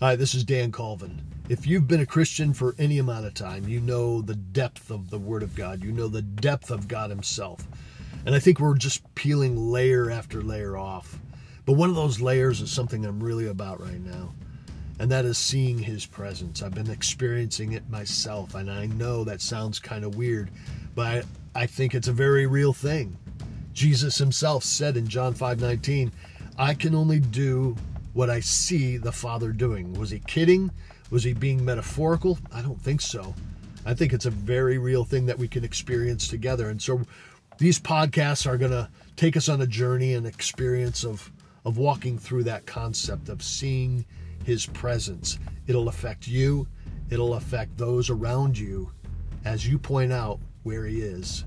Hi, this is Dan Colvin. If you've been a Christian for any amount of time, you know the depth of the Word of God. You know the depth of God Himself. And I think we're just peeling layer after layer off. But one of those layers is something I'm really about right now. And that is seeing His presence. I've been experiencing it myself. And I know that sounds kind of weird, but I, I think it's a very real thing. Jesus Himself said in John 5 19, I can only do what I see the Father doing. Was he kidding? Was he being metaphorical? I don't think so. I think it's a very real thing that we can experience together. And so these podcasts are going to take us on a journey and experience of of walking through that concept of seeing his presence. It'll affect you, it'll affect those around you as you point out where he is.